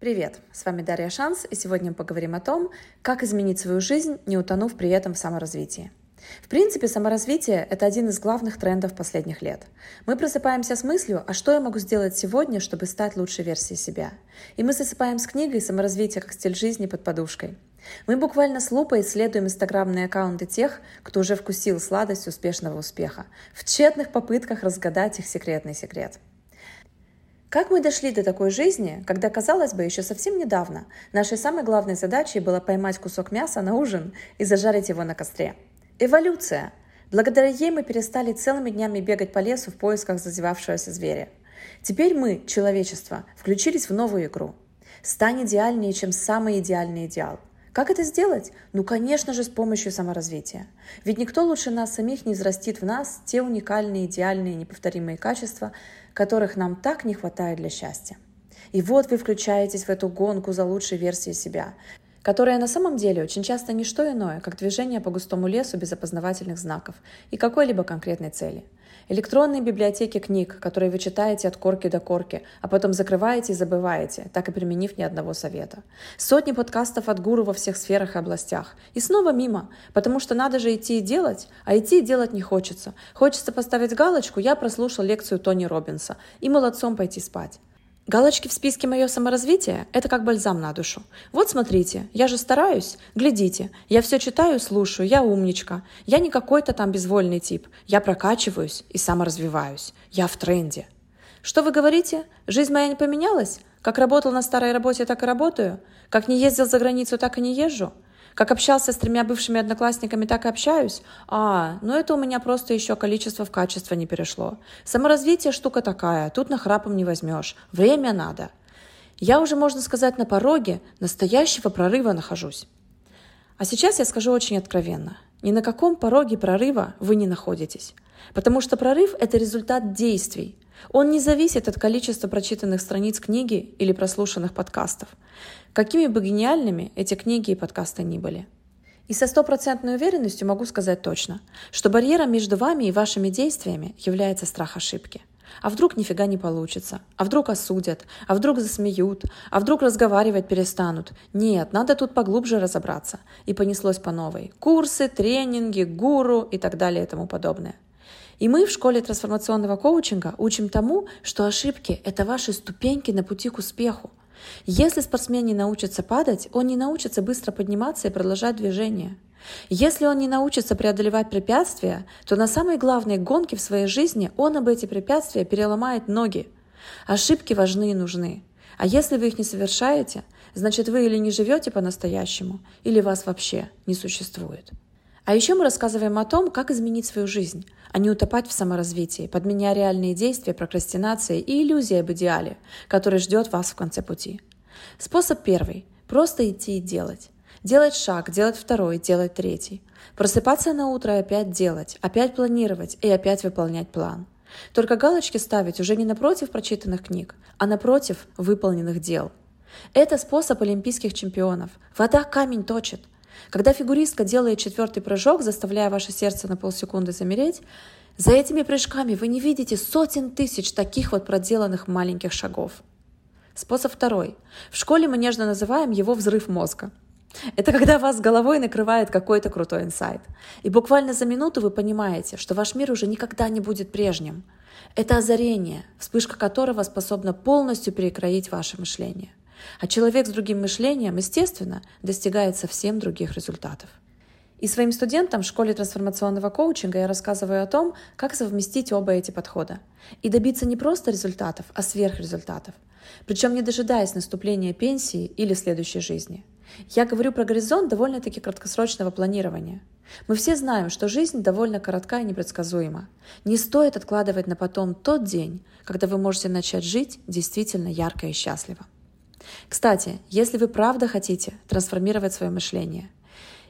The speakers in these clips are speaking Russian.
Привет, с вами Дарья Шанс, и сегодня мы поговорим о том, как изменить свою жизнь, не утонув при этом в саморазвитии. В принципе, саморазвитие – это один из главных трендов последних лет. Мы просыпаемся с мыслью, а что я могу сделать сегодня, чтобы стать лучшей версией себя? И мы засыпаем с книгой «Саморазвитие как стиль жизни» под подушкой. Мы буквально с лупой исследуем инстаграмные аккаунты тех, кто уже вкусил сладость успешного успеха, в тщетных попытках разгадать их секретный секрет – как мы дошли до такой жизни, когда, казалось бы, еще совсем недавно нашей самой главной задачей было поймать кусок мяса на ужин и зажарить его на костре? Эволюция. Благодаря ей мы перестали целыми днями бегать по лесу в поисках зазевавшегося зверя. Теперь мы, человечество, включились в новую игру. Стань идеальнее, чем самый идеальный идеал. Как это сделать? Ну, конечно же, с помощью саморазвития. Ведь никто лучше нас самих не взрастит в нас те уникальные, идеальные, неповторимые качества, которых нам так не хватает для счастья. И вот вы включаетесь в эту гонку за лучшей версией себя, которая на самом деле очень часто не что иное, как движение по густому лесу без опознавательных знаков и какой-либо конкретной цели – Электронные библиотеки книг, которые вы читаете от корки до корки, а потом закрываете и забываете, так и применив ни одного совета. Сотни подкастов от гуру во всех сферах и областях. И снова мимо, потому что надо же идти и делать, а идти и делать не хочется. Хочется поставить галочку «Я прослушал лекцию Тони Робинса» и молодцом пойти спать. Галочки в списке «Мое саморазвитие» — это как бальзам на душу. Вот смотрите, я же стараюсь. Глядите, я все читаю, слушаю, я умничка. Я не какой-то там безвольный тип. Я прокачиваюсь и саморазвиваюсь. Я в тренде. Что вы говорите? Жизнь моя не поменялась? Как работал на старой работе, так и работаю? Как не ездил за границу, так и не езжу? Как общался с тремя бывшими одноклассниками, так и общаюсь? А, ну это у меня просто еще количество в качество не перешло. Саморазвитие штука такая, тут нахрапом не возьмешь. Время надо. Я уже, можно сказать, на пороге настоящего прорыва нахожусь. А сейчас я скажу очень откровенно. Ни на каком пороге прорыва вы не находитесь. Потому что прорыв – это результат действий. Он не зависит от количества прочитанных страниц книги или прослушанных подкастов. Какими бы гениальными эти книги и подкасты ни были. И со стопроцентной уверенностью могу сказать точно, что барьером между вами и вашими действиями является страх ошибки. А вдруг нифига не получится? А вдруг осудят? А вдруг засмеют? А вдруг разговаривать перестанут? Нет, надо тут поглубже разобраться. И понеслось по новой. Курсы, тренинги, гуру и так далее и тому подобное. И мы в школе трансформационного коучинга учим тому, что ошибки – это ваши ступеньки на пути к успеху. Если спортсмен не научится падать, он не научится быстро подниматься и продолжать движение. Если он не научится преодолевать препятствия, то на самой главной гонке в своей жизни он об эти препятствия переломает ноги. Ошибки важны и нужны. А если вы их не совершаете, значит вы или не живете по-настоящему, или вас вообще не существует. А еще мы рассказываем о том, как изменить свою жизнь, а не утопать в саморазвитии, подменяя реальные действия прокрастинации и иллюзии об идеале, который ждет вас в конце пути. Способ первый – просто идти и делать. Делать шаг, делать второй, делать третий. Просыпаться на утро и опять делать, опять планировать и опять выполнять план. Только галочки ставить уже не напротив прочитанных книг, а напротив выполненных дел. Это способ олимпийских чемпионов. Вода камень точит. Когда фигуристка делает четвертый прыжок, заставляя ваше сердце на полсекунды замереть, за этими прыжками вы не видите сотен тысяч таких вот проделанных маленьких шагов. Способ второй. В школе мы нежно называем его взрыв мозга. Это когда вас головой накрывает какой-то крутой инсайт. И буквально за минуту вы понимаете, что ваш мир уже никогда не будет прежним. Это озарение, вспышка которого способна полностью перекроить ваше мышление. А человек с другим мышлением, естественно, достигает совсем других результатов. И своим студентам в школе трансформационного коучинга я рассказываю о том, как совместить оба эти подхода. И добиться не просто результатов, а сверхрезультатов. Причем не дожидаясь наступления пенсии или следующей жизни. Я говорю про горизонт довольно-таки краткосрочного планирования. Мы все знаем, что жизнь довольно коротка и непредсказуема. Не стоит откладывать на потом тот день, когда вы можете начать жить действительно ярко и счастливо. Кстати, если вы правда хотите трансформировать свое мышление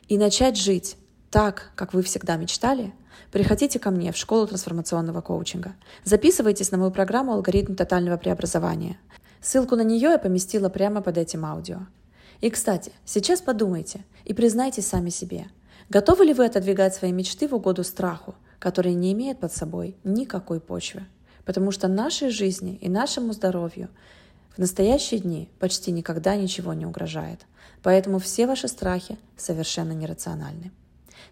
и начать жить так, как вы всегда мечтали, приходите ко мне в школу трансформационного коучинга. Записывайтесь на мою программу «Алгоритм тотального преобразования». Ссылку на нее я поместила прямо под этим аудио. И, кстати, сейчас подумайте и признайтесь сами себе, готовы ли вы отодвигать свои мечты в угоду страху, который не имеет под собой никакой почвы. Потому что нашей жизни и нашему здоровью В настоящие дни почти никогда ничего не угрожает, поэтому все ваши страхи совершенно нерациональны.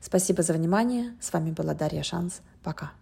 Спасибо за внимание. С вами была Дарья Шанс. Пока.